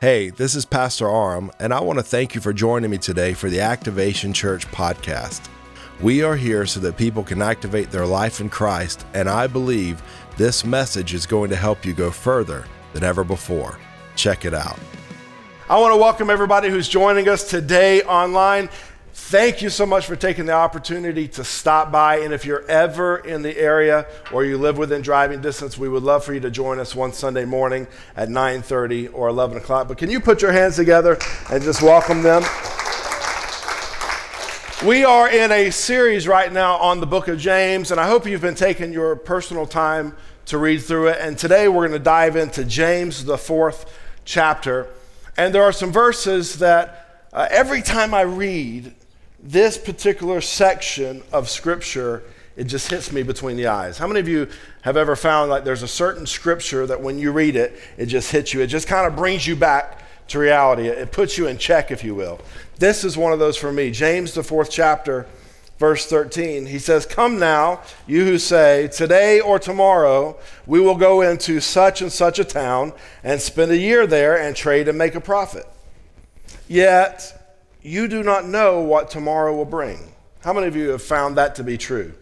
Hey, this is Pastor Aram, and I want to thank you for joining me today for the Activation Church podcast. We are here so that people can activate their life in Christ, and I believe this message is going to help you go further than ever before. Check it out. I want to welcome everybody who's joining us today online. Thank you so much for taking the opportunity to stop by. And if you're ever in the area or you live within driving distance, we would love for you to join us one Sunday morning at 9:30 or 11 o'clock. But can you put your hands together and just welcome them? We are in a series right now on the book of James, and I hope you've been taking your personal time to read through it. And today we're going to dive into James, the fourth chapter. And there are some verses that uh, every time I read, this particular section of scripture it just hits me between the eyes. How many of you have ever found like there's a certain scripture that when you read it it just hits you? It just kind of brings you back to reality. It puts you in check if you will. This is one of those for me. James the fourth chapter verse 13 he says come now you who say today or tomorrow we will go into such and such a town and spend a year there and trade and make a profit. Yet you do not know what tomorrow will bring. How many of you have found that to be true?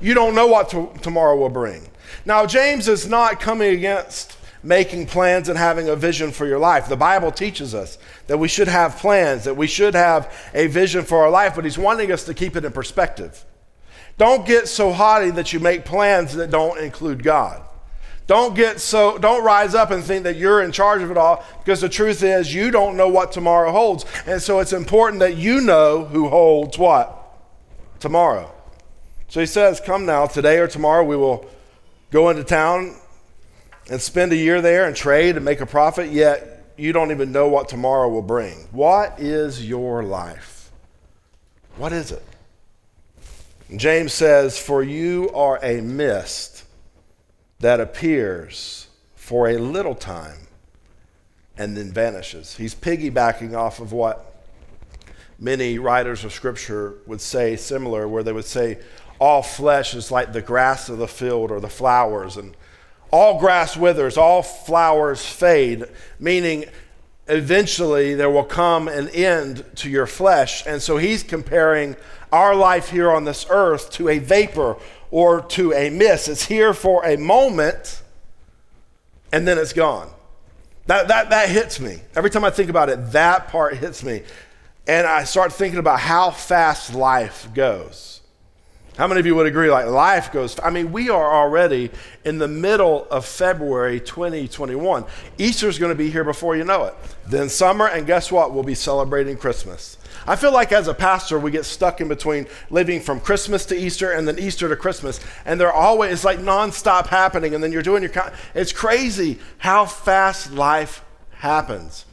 You don't know what to- tomorrow will bring. Now, James is not coming against making plans and having a vision for your life. The Bible teaches us that we should have plans, that we should have a vision for our life, but he's wanting us to keep it in perspective. Don't get so haughty that you make plans that don't include God. Don't get so don't rise up and think that you're in charge of it all because the truth is you don't know what tomorrow holds. And so it's important that you know who holds what? Tomorrow. So he says, "Come now, today or tomorrow we will go into town and spend a year there and trade and make a profit, yet you don't even know what tomorrow will bring. What is your life? What is it?" And James says, "For you are a mist that appears for a little time and then vanishes. He's piggybacking off of what many writers of scripture would say similar, where they would say, All flesh is like the grass of the field or the flowers, and all grass withers, all flowers fade, meaning eventually there will come an end to your flesh. And so he's comparing our life here on this earth to a vapor or to a miss. It's here for a moment and then it's gone. That, that, that hits me. Every time I think about it, that part hits me. And I start thinking about how fast life goes. How many of you would agree? Like life goes, I mean, we are already in the middle of February 2021. Easter's going to be here before you know it. Then summer, and guess what? We'll be celebrating Christmas. I feel like as a pastor, we get stuck in between living from Christmas to Easter and then Easter to Christmas. And they're always, it's like nonstop happening. And then you're doing your, it's crazy how fast life happens.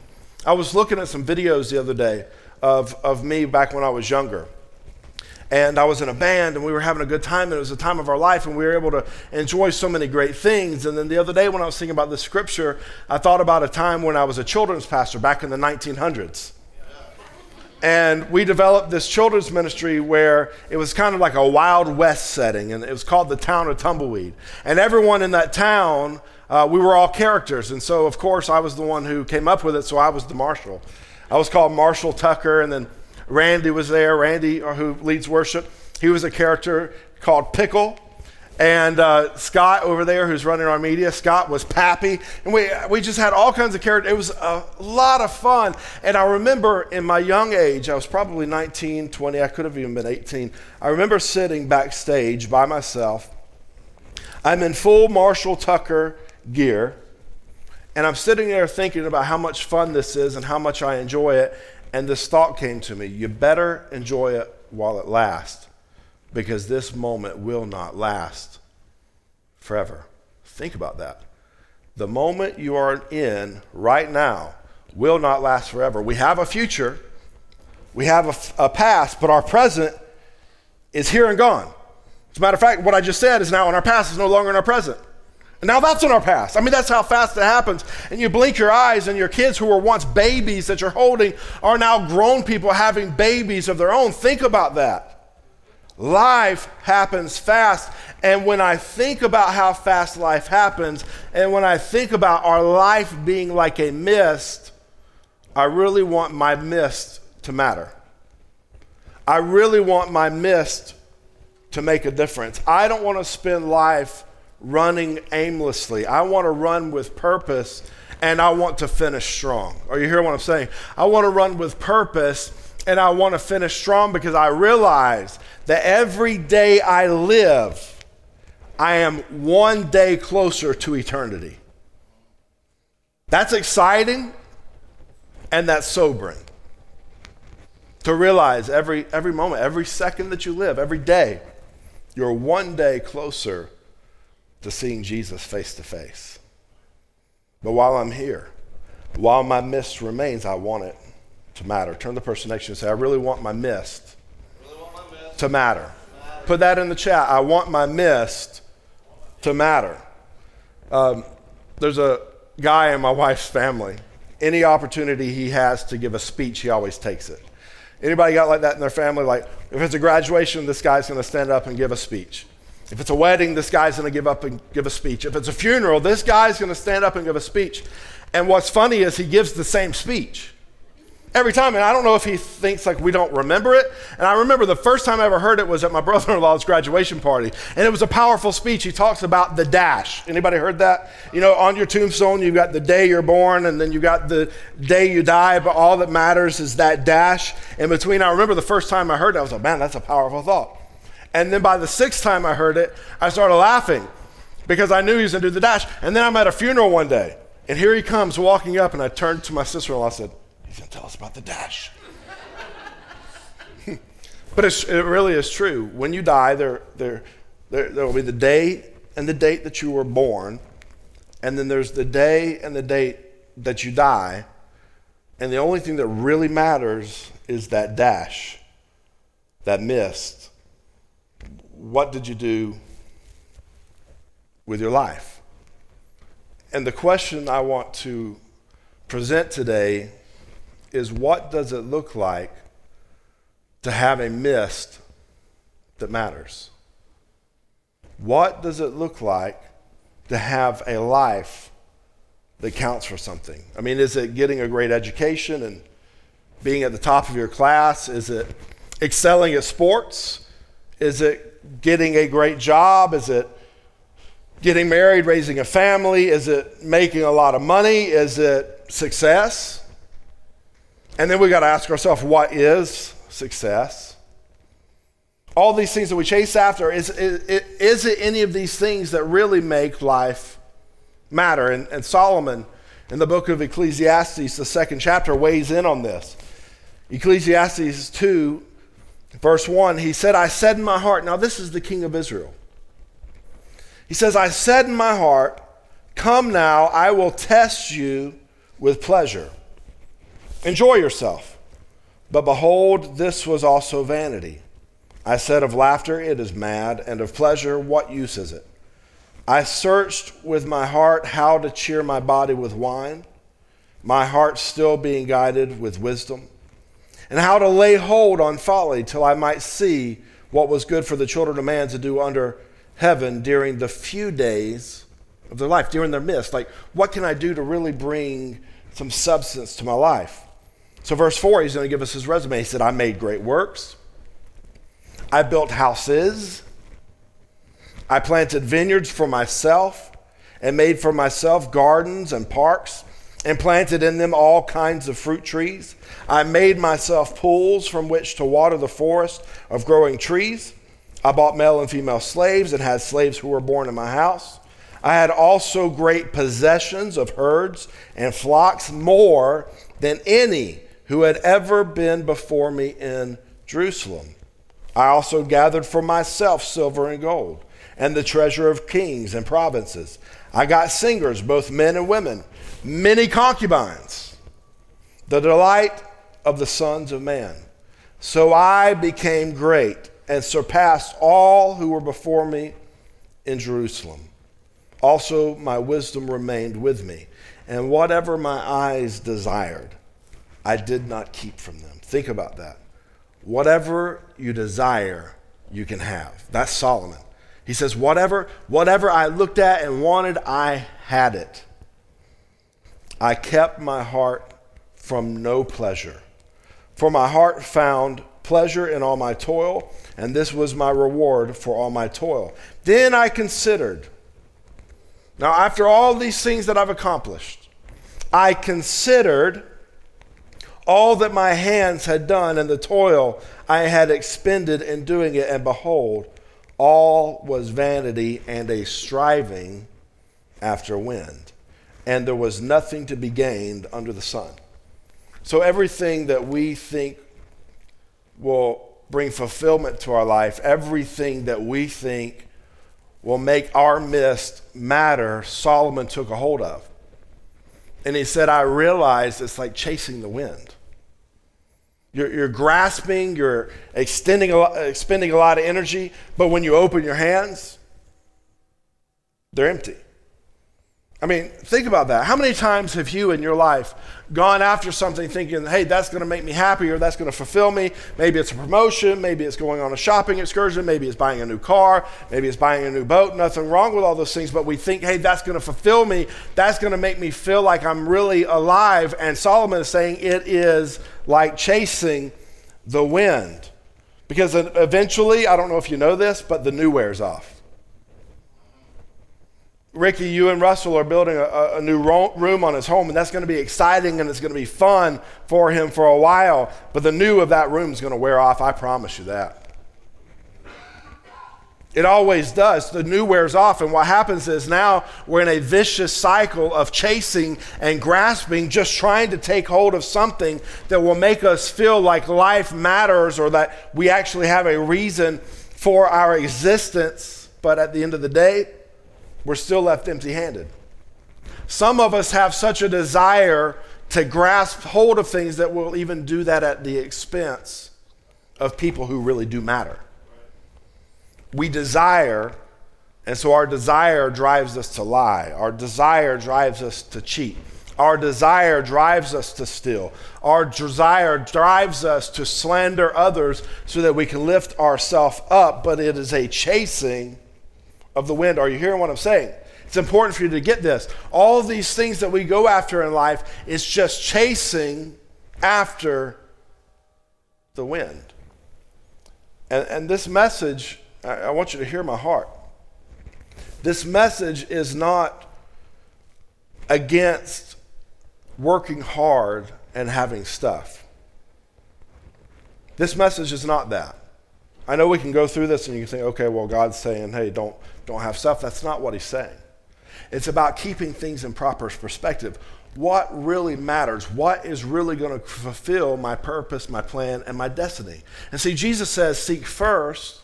I was looking at some videos the other day of, of me back when I was younger and I was in a band and we were having a good time and it was a time of our life and we were able to enjoy so many great things. And then the other day when I was thinking about this scripture, I thought about a time when I was a children's pastor back in the 1900s. And we developed this children's ministry where it was kind of like a Wild West setting, and it was called the Town of Tumbleweed. And everyone in that town, uh, we were all characters. And so, of course, I was the one who came up with it, so I was the marshal. I was called Marshall Tucker, and then Randy was there. Randy, uh, who leads worship, he was a character called Pickle. And uh, Scott over there, who's running our media, Scott was Pappy. And we, we just had all kinds of characters. It was a lot of fun. And I remember in my young age, I was probably 19, 20, I could have even been 18. I remember sitting backstage by myself. I'm in full Marshall Tucker gear. And I'm sitting there thinking about how much fun this is and how much I enjoy it. And this thought came to me you better enjoy it while it lasts, because this moment will not last forever. Think about that. The moment you are in right now will not last forever. We have a future, we have a, a past, but our present is here and gone. As a matter of fact, what I just said is now in our past is no longer in our present. And now that's in our past. I mean, that's how fast it happens. And you blink your eyes, and your kids who were once babies that you're holding are now grown people having babies of their own. Think about that. Life happens fast. And when I think about how fast life happens, and when I think about our life being like a mist, I really want my mist to matter. I really want my mist to make a difference. I don't want to spend life running aimlessly. I want to run with purpose and I want to finish strong. Are you hearing what I'm saying? I want to run with purpose and I want to finish strong because I realize that every day I live, I am one day closer to eternity. That's exciting and that's sobering. To realize every, every moment, every second that you live, every day, you're one day closer to seeing Jesus face to face. But while I'm here, while my mist remains, I want it to matter. Turn the person next to you and say, I really want my mist, really want my mist to matter. matter. Put that in the chat. I want my mist to matter. Um, there's a guy in my wife's family. Any opportunity he has to give a speech, he always takes it. Anybody got like that in their family? Like, if it's a graduation, this guy's going to stand up and give a speech. If it's a wedding, this guy's going to give up and give a speech. If it's a funeral, this guy's going to stand up and give a speech. And what's funny is he gives the same speech every time. And I don't know if he thinks like we don't remember it. And I remember the first time I ever heard it was at my brother-in-law's graduation party. And it was a powerful speech. He talks about the dash. Anybody heard that? You know, on your tombstone, you've got the day you're born and then you've got the day you die. But all that matters is that dash in between. I remember the first time I heard it, I was like, man, that's a powerful thought. And then by the sixth time I heard it, I started laughing because I knew he was going to do the dash. And then I'm at a funeral one day. And here he comes walking up, and I turned to my sister in law and I said, He's going to tell us about the dash. but it really is true. When you die, there, there, there, there will be the day and the date that you were born, and then there's the day and the date that you die. And the only thing that really matters is that dash, that mist. What did you do with your life? And the question I want to present today is what does it look like to have a mist that matters? What does it look like to have a life that counts for something? I mean, is it getting a great education and being at the top of your class? Is it excelling at sports? Is it getting a great job? Is it getting married, raising a family? Is it making a lot of money? Is it success? And then we got to ask ourselves what is success? All these things that we chase after, is, is, is it any of these things that really make life matter? And, and Solomon, in the book of Ecclesiastes, the second chapter, weighs in on this. Ecclesiastes 2, verse 1, he said, I said in my heart, now this is the king of Israel. He says, I said in my heart, Come now, I will test you with pleasure. Enjoy yourself. But behold, this was also vanity. I said of laughter, it is mad, and of pleasure, what use is it? I searched with my heart how to cheer my body with wine, my heart still being guided with wisdom, and how to lay hold on folly till I might see what was good for the children of man to do under heaven during the few days of their life, during their midst. Like, what can I do to really bring some substance to my life? So, verse 4, he's going to give us his resume. He said, I made great works. I built houses. I planted vineyards for myself and made for myself gardens and parks and planted in them all kinds of fruit trees. I made myself pools from which to water the forest of growing trees. I bought male and female slaves and had slaves who were born in my house. I had also great possessions of herds and flocks, more than any who had ever been before me in Jerusalem. I also gathered for myself silver and gold, and the treasure of kings and provinces. I got singers, both men and women, many concubines, the delight of the sons of man. So I became great and surpassed all who were before me in Jerusalem. Also, my wisdom remained with me, and whatever my eyes desired, I did not keep from them. Think about that. Whatever you desire, you can have. That's Solomon. He says, whatever, whatever I looked at and wanted, I had it. I kept my heart from no pleasure. For my heart found pleasure in all my toil, and this was my reward for all my toil. Then I considered, now after all these things that I've accomplished, I considered all that my hands had done and the toil I had expended in doing it, and behold, all was vanity and a striving after wind, and there was nothing to be gained under the sun. So everything that we think will bring fulfillment to our life, everything that we think will make our mist matter, Solomon took a hold of. And he said, I realize it's like chasing the wind. You're, you're grasping, you're extending a lot, expending a lot of energy, but when you open your hands, they're empty. I mean, think about that. How many times have you in your life gone after something thinking, hey, that's going to make me happy or that's going to fulfill me? Maybe it's a promotion, maybe it's going on a shopping excursion, maybe it's buying a new car, maybe it's buying a new boat. Nothing wrong with all those things, but we think, hey, that's going to fulfill me. That's going to make me feel like I'm really alive. And Solomon is saying it is like chasing the wind. Because eventually, I don't know if you know this, but the new wears off. Ricky, you and Russell are building a, a, new room on his home, and that's going to be exciting and it's going to be fun for him for a while. But the new of that room is going to wear off. I promise you that. It always does. The new wears off, and what happens is now we're in a vicious cycle of chasing and grasping, just trying to take hold of something that will make us feel like life matters or that we actually have a reason for our existence. But at the end of the day, we're still left empty handed. Some of us have such a desire to grasp hold of things that we'll even do that at the expense of people who really do matter. We desire, and so our desire drives us to lie. Our desire drives us to cheat. Our desire drives us to steal. Our desire drives us to slander others so that we can lift ourselves up, but it is a chasing of the wind. Are you hearing what I'm saying? It's important for you to get this. All these things that we go after in life is just chasing after the wind. And, and this message, I, I want you to hear my heart. This message is not against working hard and having stuff. This message is not that. I know we can go through this and you can think, okay, well, God's saying, hey, don't, don't have stuff. That's not what he's saying. It's about keeping things in proper perspective. What really matters? What is really going to fulfill my purpose, my plan, and my destiny? And see, Jesus says, seek first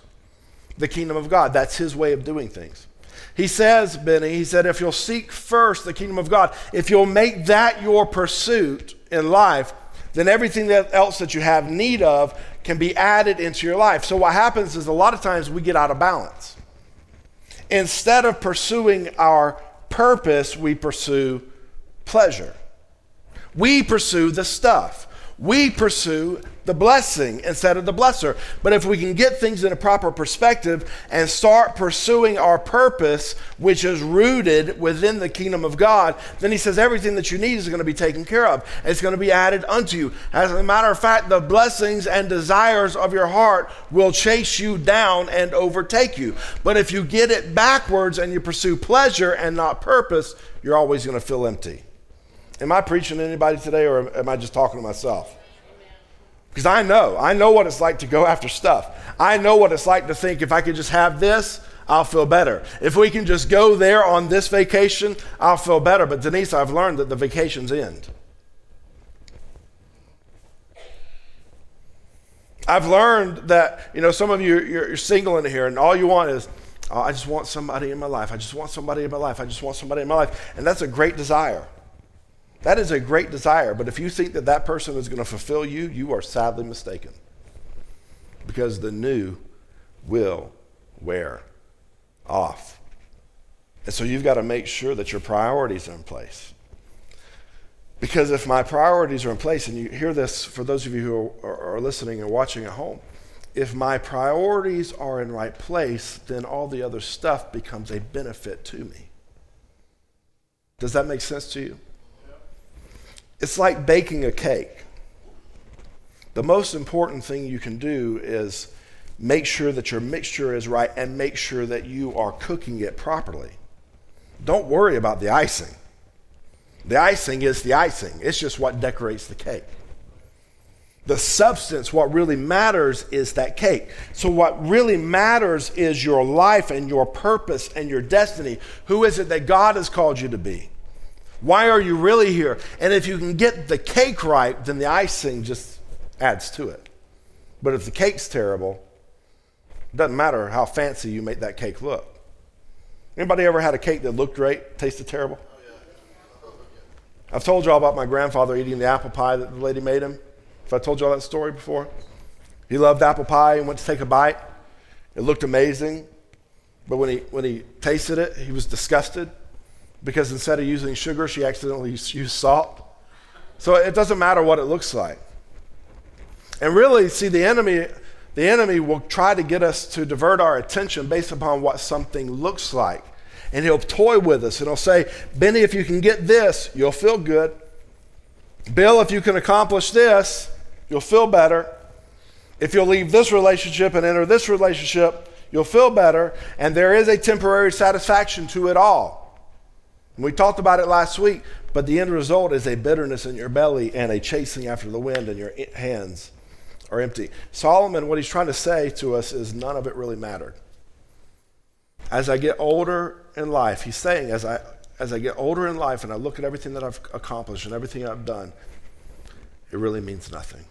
the kingdom of God. That's his way of doing things. He says, Benny, he said, if you'll seek first the kingdom of God, if you'll make that your pursuit in life, then everything that else that you have need of can be added into your life. So what happens is a lot of times we get out of balance. Instead of pursuing our purpose, we pursue pleasure. We pursue the stuff. We pursue the blessing instead of the blesser. But if we can get things in a proper perspective and start pursuing our purpose, which is rooted within the kingdom of God, then he says everything that you need is going to be taken care of. It's going to be added unto you. As a matter of fact, the blessings and desires of your heart will chase you down and overtake you. But if you get it backwards and you pursue pleasure and not purpose, you're always going to feel empty. Am I preaching to anybody today or am I just talking to myself? Because I know, I know what it's like to go after stuff. I know what it's like to think if I could just have this, I'll feel better. If we can just go there on this vacation, I'll feel better. But Denise, I've learned that the vacations end. I've learned that, you know, some of you, you're, you're single in here and all you want is, oh, I just want somebody in my life. I just want somebody in my life. I just want somebody in my life. And that's a great desire. That is a great desire, but if you think that that person is going to fulfill you, you are sadly mistaken. Because the new will wear off. And so you've got to make sure that your priorities are in place. Because if my priorities are in place, and you hear this for those of you who are, listening and watching at home, if my priorities are in right place, then all the other stuff becomes a benefit to me. Does that make sense to you? It's like baking a cake. The most important thing you can do is make sure that your mixture is right and make sure that you are cooking it properly. Don't worry about the icing. The icing is the icing, it's just what decorates the cake. The substance, what really matters is that cake. So, what really matters is your life and your purpose and your destiny. Who is it that God has called you to be? Why are you really here? And if you can get the cake right, then the icing just adds to it. But if the cake's terrible, it doesn't matter how fancy you make that cake look. Anybody ever had a cake that looked great, tasted terrible? I've told you all about my grandfather eating the apple pie that the lady made him. If I told you all that story before, he loved apple pie and went to take a bite. It looked amazing, but when he when he tasted it, he was disgusted because instead of using sugar, she accidentally used salt. So it doesn't matter what it looks like. And really, see, the enemy, the enemy will try to get us to divert our attention based upon what something looks like. And he'll toy with us and he'll say, Benny, if you can get this, you'll feel good. Bill, if you can accomplish this, you'll feel better. If you'll leave this relationship and enter this relationship, you'll feel better. And there is a temporary satisfaction to it all. We talked about it last week, but the end result is a bitterness in your belly and a chasing after the wind, and your hands are empty. Solomon, what he's trying to say to us is none of it really mattered. As I get older in life, he's saying, as I, as I get older in life and I look at everything that I've accomplished and everything I've done, it really means nothing.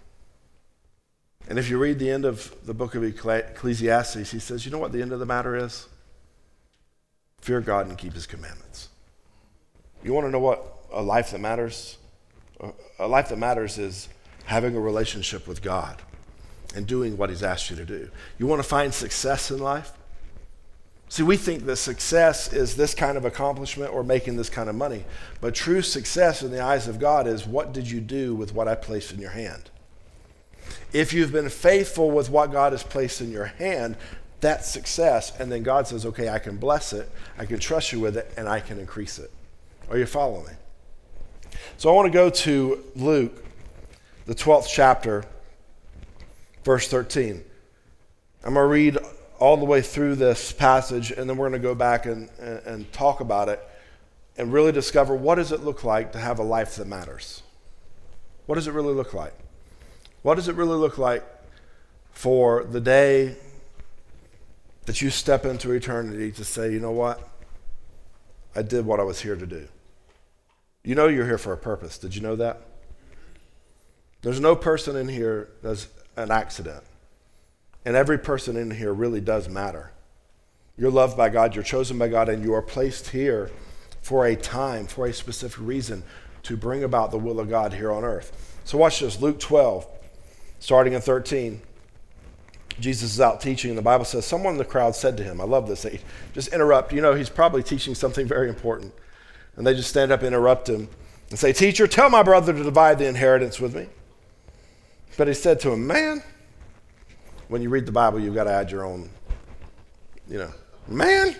And if you read the end of the book of Ecclesiastes, he says, you know what the end of the matter is? Fear God and keep his commandments. You want to know what a life that matters? A life that matters is having a relationship with God and doing what He's asked you to do. You want to find success in life? See, we think that success is this kind of accomplishment or making this kind of money. But true success in the eyes of God is what did you do with what I placed in your hand? If you've been faithful with what God has placed in your hand, that's success. And then God says, okay, I can bless it, I can trust you with it, and I can increase it. Are you following? So I want to go to Luke, the 12th chapter, verse 13. I'm going to read all the way through this passage, and then we're going to go back and, and, and talk about it and really discover what does it look like to have a life that matters? What does it really look like? What does it really look like for the day that you step into eternity to say, you know what? I did what I was here to do. You know you're here for a purpose. Did you know that? There's no person in here that's an accident. And every person in here really does matter. You're loved by God, you're chosen by God, and you are placed here for a time, for a specific reason, to bring about the will of God here on earth. So watch this Luke 12, starting in 13. Jesus is out teaching, and the Bible says, Someone in the crowd said to him, I love this. They just interrupt. You know, he's probably teaching something very important. And they just stand up, interrupt him, and say, Teacher, tell my brother to divide the inheritance with me. But he said to him, Man, when you read the Bible, you've got to add your own, you know, man,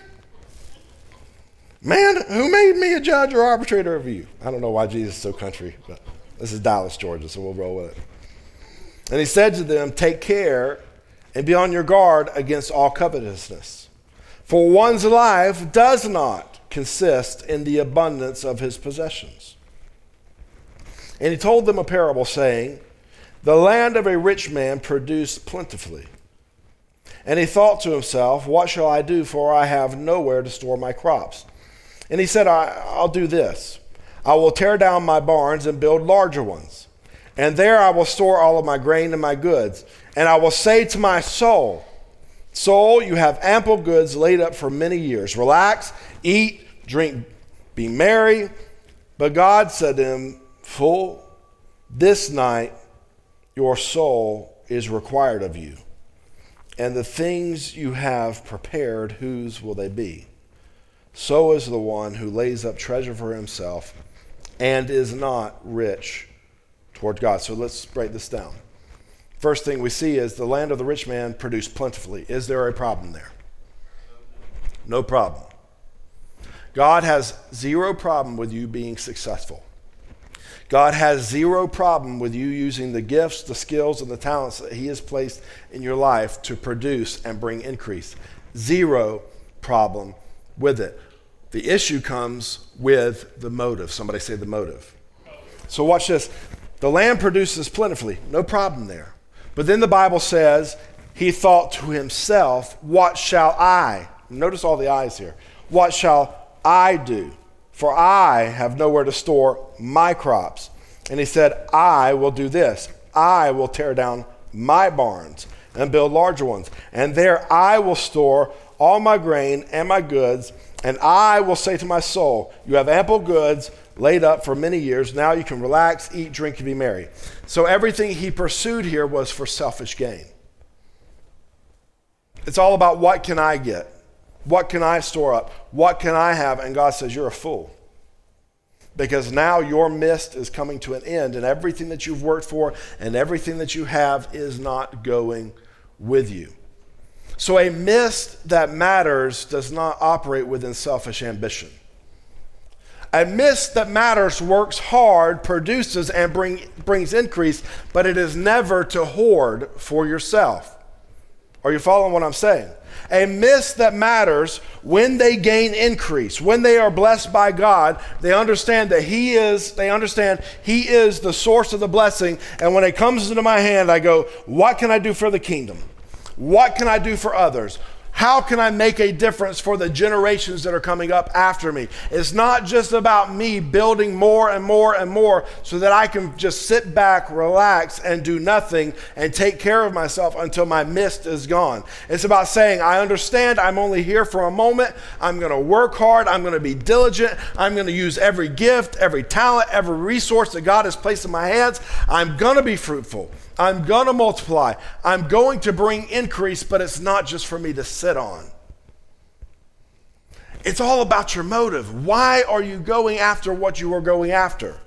man, who made me a judge or arbitrator of you? I don't know why Jesus is so country, but this is Dallas, Georgia, so we'll roll with it. And he said to them, Take care and be on your guard against all covetousness. For one's life does not consist in the abundance of his possessions. And he told them a parable, saying, The land of a rich man produced plentifully. And he thought to himself, What shall I do, for I have nowhere to store my crops? And he said, I, will do this I will tear down my barns and build larger ones. And there I will store all of my grain and my goods. And I will say to my soul, Soul, you have ample goods laid up for many years. Relax, eat, drink, be merry. But God said to him, Fool, this night your soul is required of you. And the things you have prepared, whose will they be? So is the one who lays up treasure for himself and is not rich toward God. So let's break this down. First thing we see is the land of the rich man produced plentifully. Is there a problem there? No problem. God has zero problem with you being successful. God has zero problem with you using the gifts, the skills, and the talents that He has placed in your life to produce and bring increase. Zero problem with it. The issue comes with the motive. Somebody say the motive. So, watch this. The land produces plentifully, no problem there. But then the Bible says, He thought to himself, What shall I? Notice all the eyes here. What shall I do? For I have nowhere to store my crops. And he said, I will do this. I will tear down my barns and build larger ones. And there I will store all my grain and my goods. And I will say to my soul, You have ample goods laid up for many years. Now you can relax, eat, drink, and be merry. So everything he pursued here was for selfish gain. It's all about what can I get? What can I store up? What can I have? And God says, You're a fool. Because now your mist is coming to an end, and everything that you've worked for and everything that you have is not going with you. So, a mist that matters does not operate within selfish ambition. A mist that matters works hard, produces, and bring, brings increase, but it is never to hoard for yourself. Are you following what I'm saying? a mist that matters when they gain increase when they are blessed by god they understand that he is they understand he is the source of the blessing and when it comes into my hand i go what can i do for the kingdom what can i do for others how can I make a difference for the generations that are coming up after me? It's not just about me building more and more and more so that I can just sit back, relax, and do nothing and take care of myself until my mist is gone. It's about saying, I understand I'm only here for a moment. I'm going to work hard. I'm going to be diligent. I'm going to use every gift, every talent, every resource that God has placed in my hands. I'm going to be fruitful. I'm going to multiply. I'm going to bring increase, but it's not just for me to sit on. It's all about your motive. Why are you going after what you are going after?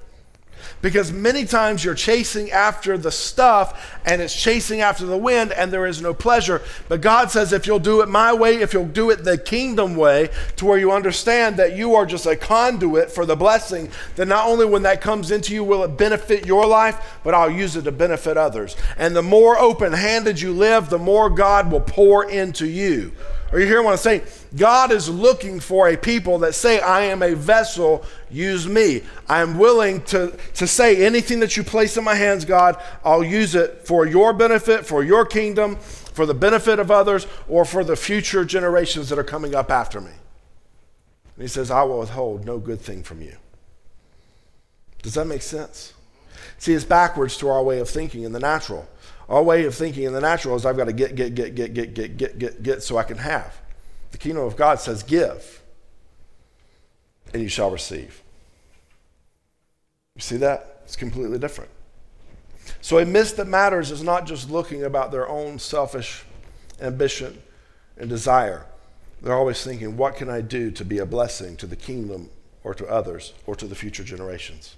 Because many times you're chasing after the stuff and it's chasing after the wind and there is no pleasure. But God says, if you'll do it my way, if you'll do it the kingdom way, to where you understand that you are just a conduit for the blessing, then not only when that comes into you will it benefit your life, but I'll use it to benefit others. And the more open handed you live, the more God will pour into you. Are you hearing what I'm saying? God is looking for a people that say, I am a vessel, use me. I am willing to, to say anything that you place in my hands, God, I'll use it for your benefit, for your kingdom, for the benefit of others, or for the future generations that are coming up after me. And he says, I will withhold no good thing from you. Does that make sense? See, it's backwards to our way of thinking in the natural. Our way of thinking in the natural is I've got to get, get, get, get, get, get, get, get, get so I can have. The kingdom of God says, give, and you shall receive. You see that? It's completely different. So a mist that matters is not just looking about their own selfish ambition and desire. They're always thinking, what can I do to be a blessing to the kingdom or to others or to the future generations?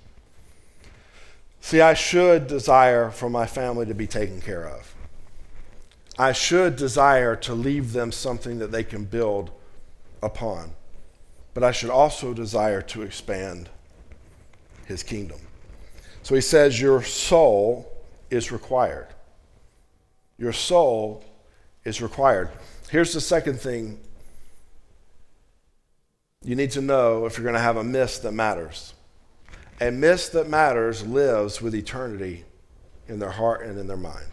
See, I should desire for my family to be taken care of. I should desire to leave them something that they can build upon. But I should also desire to expand his kingdom. So he says, Your soul is required. Your soul is required. Here's the second thing you need to know if you're going to have a miss that matters. A miss that matters lives with eternity in their heart and in their mind.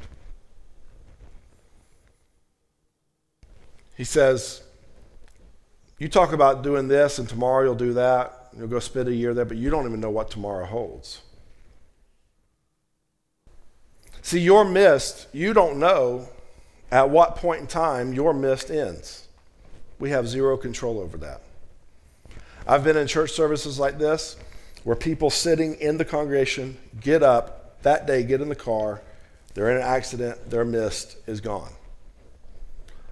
He says, You talk about doing this, and tomorrow you'll do that. You'll go spend a year there, but you don't even know what tomorrow holds. See, your mist, you don't know at what point in time your mist ends. We have zero control over that. I've been in church services like this where people sitting in the congregation get up that day, get in the car, they're in an accident, their mist is gone.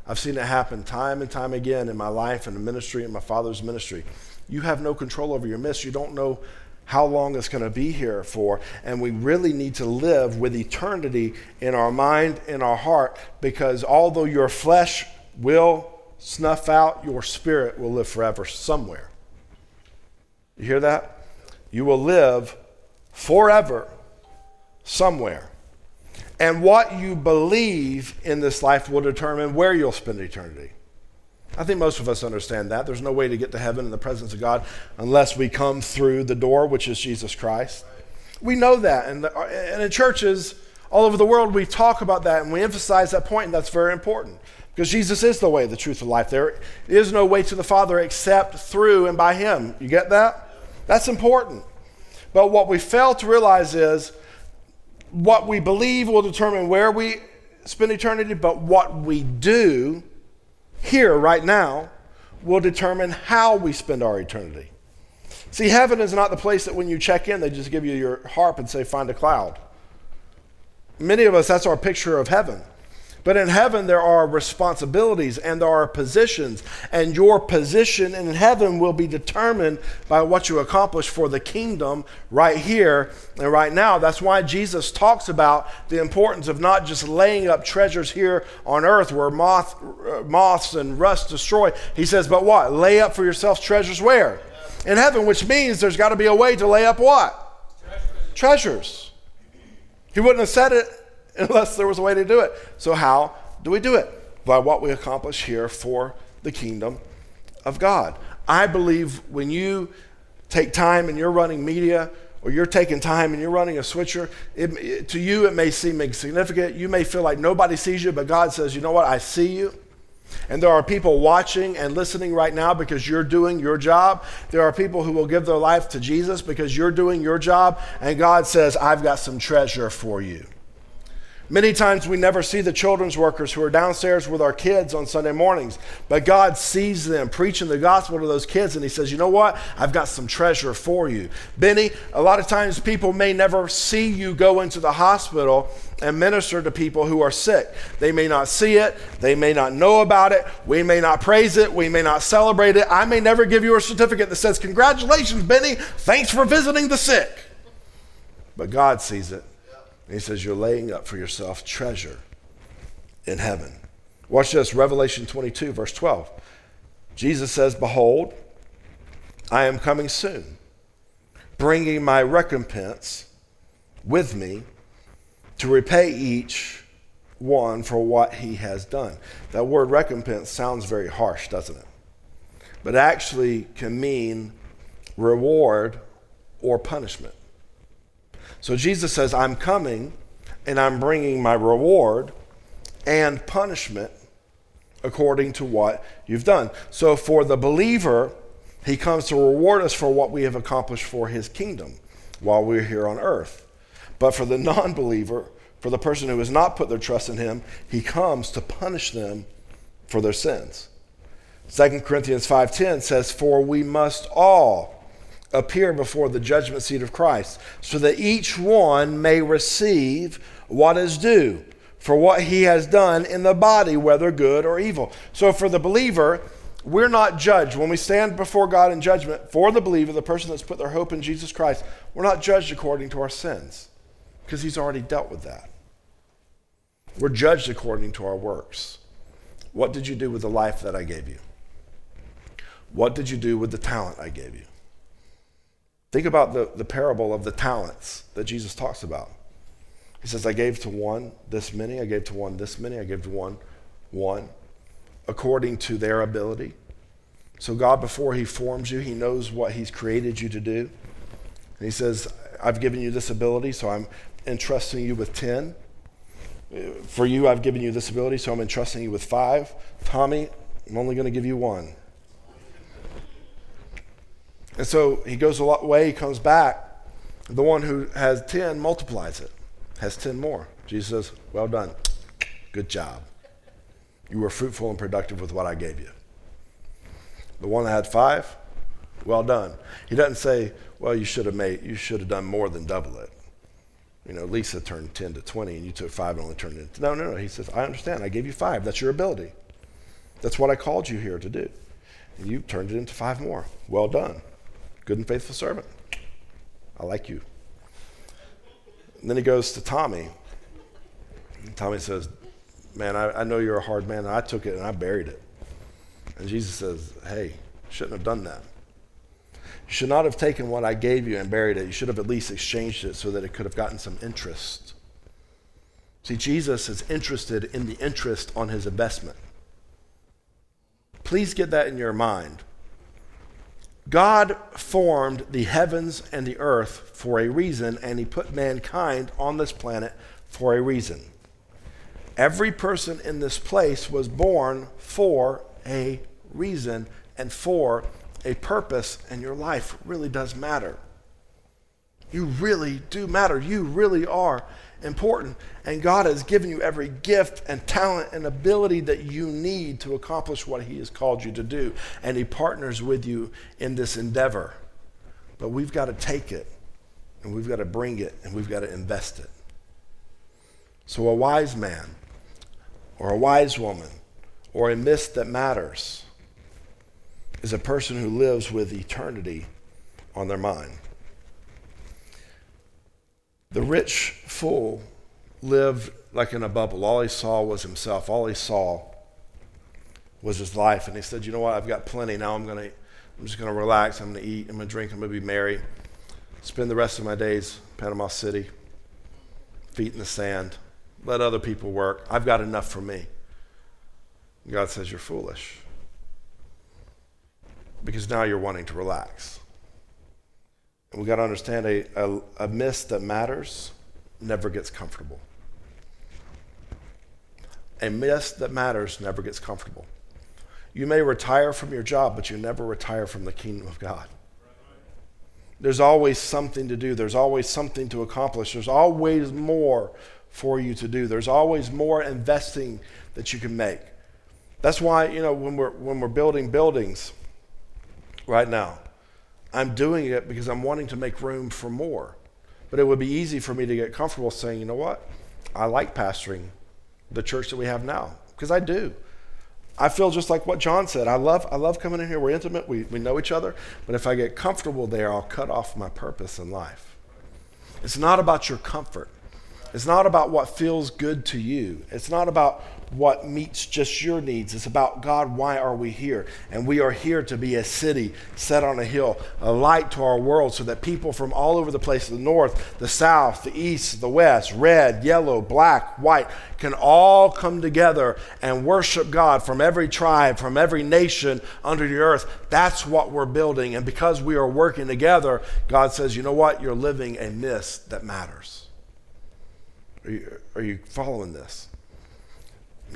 I've seen it happen time and time again in my life and the ministry and my father's ministry. You have no control over your mist. You don't know how long it's going to be here for. And we really need to live with eternity in our mind, in our heart, because although your flesh will snuff out, your spirit will live forever somewhere. You hear that? You will live forever somewhere. And what you believe in this life will determine where you'll spend eternity. I think most of us understand that. There's no way to get to heaven in the presence of God unless we come through the door, which is Jesus Christ. We know that. And, the, and in churches all over the world, we talk about that and we emphasize that point, and that's very important. Because Jesus is the way, the truth, of life. There is no way to the Father except through and by Him. You get that? That's important. But what we fail to realize is what we believe will determine where we spend eternity, but what we do here, right now, will determine how we spend our eternity. See, heaven is not the place that when you check in, they just give you your harp and say, find a cloud. Many of us, that's our picture of heaven. But in heaven, there are responsibilities and there are positions, and your position in heaven will be determined by what you accomplish for the kingdom right here and right now. That's why Jesus talks about the importance of not just laying up treasures here on earth where moth, uh, moths and rust destroy. He says, but what? Lay up for yourselves treasures where? In heaven, which means there's got to be a way to lay up what? Treasures. treasures. He wouldn't have said it unless there was a way to do it. So, how do we do it? By what we accomplish here for the kingdom of God. I believe when you take time and you're running media, or you're taking time and you're running a switcher, it, it, to you it may seem insignificant. You may feel like nobody sees you, but God says, you know what? I see you. And there are people watching and listening right now because you're doing your job. There are people who will give their life to Jesus because you're doing your job. And God says, I've got some treasure for you. Many times we never see the children's workers who are downstairs with our kids on Sunday mornings, but God sees them preaching the gospel to those kids and He says, You know what? I've got some treasure for you. Benny, a lot of times people may never see you go into the hospital and minister to people who are sick. They may not see it, they may not know about it, we may not praise it, we may not celebrate it. I may never give you a certificate that says, Congratulations, Benny, thanks for visiting the sick. But God sees it and he says, You're laying up for yourself treasure in heaven. Watch this Revelation 22, verse 12. Jesus says, Behold, I am coming soon, bringing my recompense with me to repay each one for what he has done. That word recompense sounds very harsh, doesn't it? But actually can mean reward or punishment. So Jesus says, I'm coming and I'm bringing my reward and punishment according to what you've done. So for the believer, he comes to reward us for what we have accomplished for his kingdom while we're here on earth. But for the non believer, for the person who has not put their trust in him, he comes to punish them for their sins. 2 Corinthians 5:10 says for we must all appear before the judgment seat of Christ, so that each one may receive what is due for what he has done in the body, whether good or evil. So, for the believer, we're not judged. When we stand before God in judgment, for the believer, the person that's put their hope in Jesus Christ, we're not judged according to our sins because he's already dealt with that. We're judged according to our works. What did you do with the life that I gave you? What did you do with the talent I gave you? Think about the, the parable of the talents that Jesus talks about. He says, I gave to one this many, I gave to one this many, I gave to one one, according to their ability. So, God, before He forms you, He knows what He's created you to do. And He says, I've given you this ability, so I'm entrusting you with 10. For you, I've given you this ability, so I'm entrusting you with five. Tommy, I'm only going to give you one. And so he goes a lot way, he comes back. The one who has 10 multiplies it, has 10 more. Jesus says, Well done. Good job. You were fruitful and productive with what I gave you. The one that had five, well done. He doesn't say, Well, you should have made you should have done more than double it. You know, Lisa turned 10 to 20 and you took five and only turned it into. No, no, no. He says, I understand. I gave you five. That's your ability. That's what I called you here to do. And you turned it into five more. Well done. Good and faithful servant. I like you. And then he goes to Tommy. And Tommy says, Man, I, I know you're a hard man, and I took it and I buried it. And Jesus says, Hey, shouldn't have done that. You should not have taken what I gave you and buried it. You should have at least exchanged it so that it could have gotten some interest. See, Jesus is interested in the interest on his investment. Please get that in your mind. God formed the heavens and the earth for a reason, and he put mankind on this planet for a reason. Every person in this place was born for a reason and for a purpose, and your life really does matter. You really do matter. You really are important. And God has given you every gift and talent and ability that you need to accomplish what He has called you to do. And He partners with you in this endeavor. But we've got to take it, and we've got to bring it, and we've got to invest it. So, a wise man, or a wise woman, or a mist that matters is a person who lives with eternity on their mind. The rich fool lived like in a bubble. All he saw was himself. All he saw was his life. And he said, You know what? I've got plenty. Now I'm going to. I'm just going to relax. I'm going to eat. I'm going to drink. I'm going to be merry. Spend the rest of my days Panama City, feet in the sand. Let other people work. I've got enough for me. God says, You're foolish. Because now you're wanting to relax. We got to understand a, a, a mist that matters never gets comfortable. A mist that matters never gets comfortable. You may retire from your job, but you never retire from the kingdom of God. There's always something to do, there's always something to accomplish, there's always more for you to do, there's always more investing that you can make. That's why, you know, when we're, when we're building buildings right now, I'm doing it because I'm wanting to make room for more. But it would be easy for me to get comfortable saying, you know what? I like pastoring the church that we have now because I do. I feel just like what John said. I love, I love coming in here. We're intimate. We, we know each other. But if I get comfortable there, I'll cut off my purpose in life. It's not about your comfort. It's not about what feels good to you. It's not about what meets just your needs. It's about God, why are we here? And we are here to be a city set on a hill, a light to our world, so that people from all over the place the north, the south, the east, the west, red, yellow, black, white can all come together and worship God from every tribe, from every nation under the earth. That's what we're building. And because we are working together, God says, you know what? You're living a mist that matters. Are you, are you following this?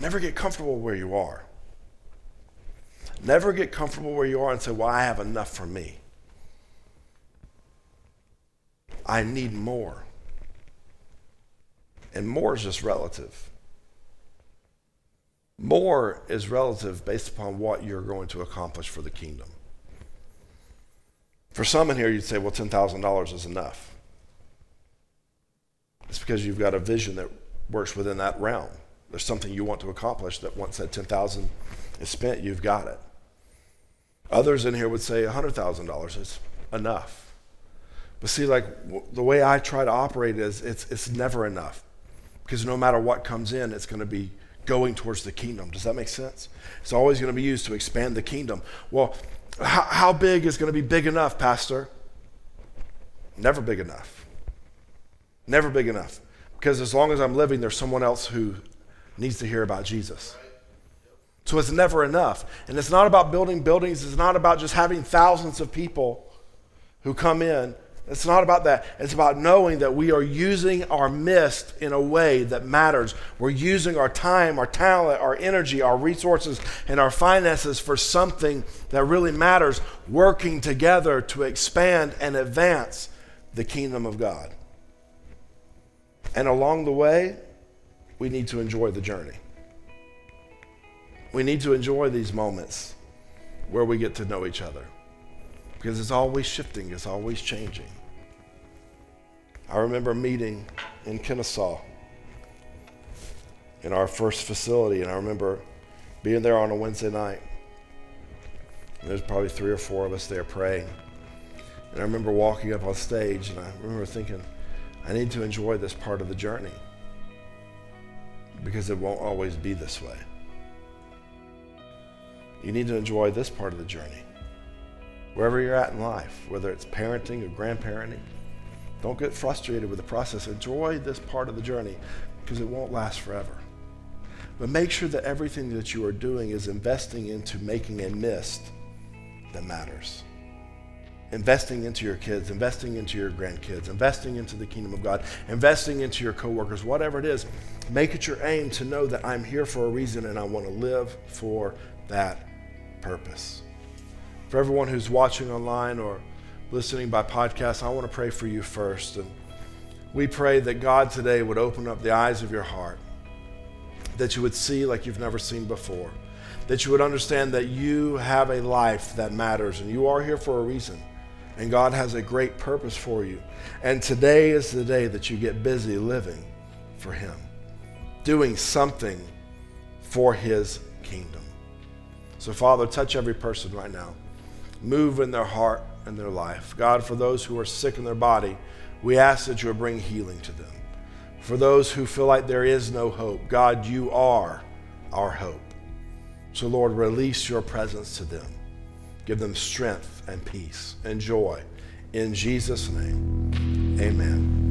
Never get comfortable where you are. Never get comfortable where you are and say, Well, I have enough for me. I need more. And more is just relative. More is relative based upon what you're going to accomplish for the kingdom. For some in here, you'd say, well, $10,000 is enough. It's because you've got a vision that works within that realm there's something you want to accomplish that once that 10000 is spent, you've got it. Others in here would say $100,000 is enough. But see, like the way I try to operate is it's, it's never enough. Because no matter what comes in, it's going to be going towards the kingdom. Does that make sense? It's always going to be used to expand the kingdom. Well, how big is going to be big enough, Pastor? Never big enough. Never big enough. Because as long as I'm living, there's someone else who needs to hear about Jesus. So it's never enough. And it's not about building buildings, it's not about just having thousands of people who come in. It's not about that. It's about knowing that we are using our mist in a way that matters. We're using our time, our talent, our energy, our resources, and our finances for something that really matters, working together to expand and advance the kingdom of God. And along the way, we need to enjoy the journey. We need to enjoy these moments where we get to know each other because it's always shifting, it's always changing. I remember meeting in Kennesaw in our first facility, and I remember being there on a Wednesday night. There's probably three or four of us there praying. And I remember walking up on stage, and I remember thinking, I need to enjoy this part of the journey because it won't always be this way. You need to enjoy this part of the journey wherever you're at in life, whether it's parenting or grandparenting. Don't get frustrated with the process. Enjoy this part of the journey because it won't last forever. But make sure that everything that you are doing is investing into making a mist that matters. Investing into your kids, investing into your grandkids, investing into the kingdom of God, investing into your coworkers, whatever it is, make it your aim to know that I'm here for a reason and I want to live for that purpose. For everyone who's watching online or listening by podcast, I want to pray for you first. And we pray that God today would open up the eyes of your heart, that you would see like you've never seen before, that you would understand that you have a life that matters and you are here for a reason. And God has a great purpose for you. And today is the day that you get busy living for Him, doing something for His kingdom. So, Father, touch every person right now. Move in their heart and their life. God, for those who are sick in their body, we ask that you bring healing to them. For those who feel like there is no hope, God, you are our hope. So, Lord, release your presence to them. Give them strength and peace and joy. In Jesus' name, amen.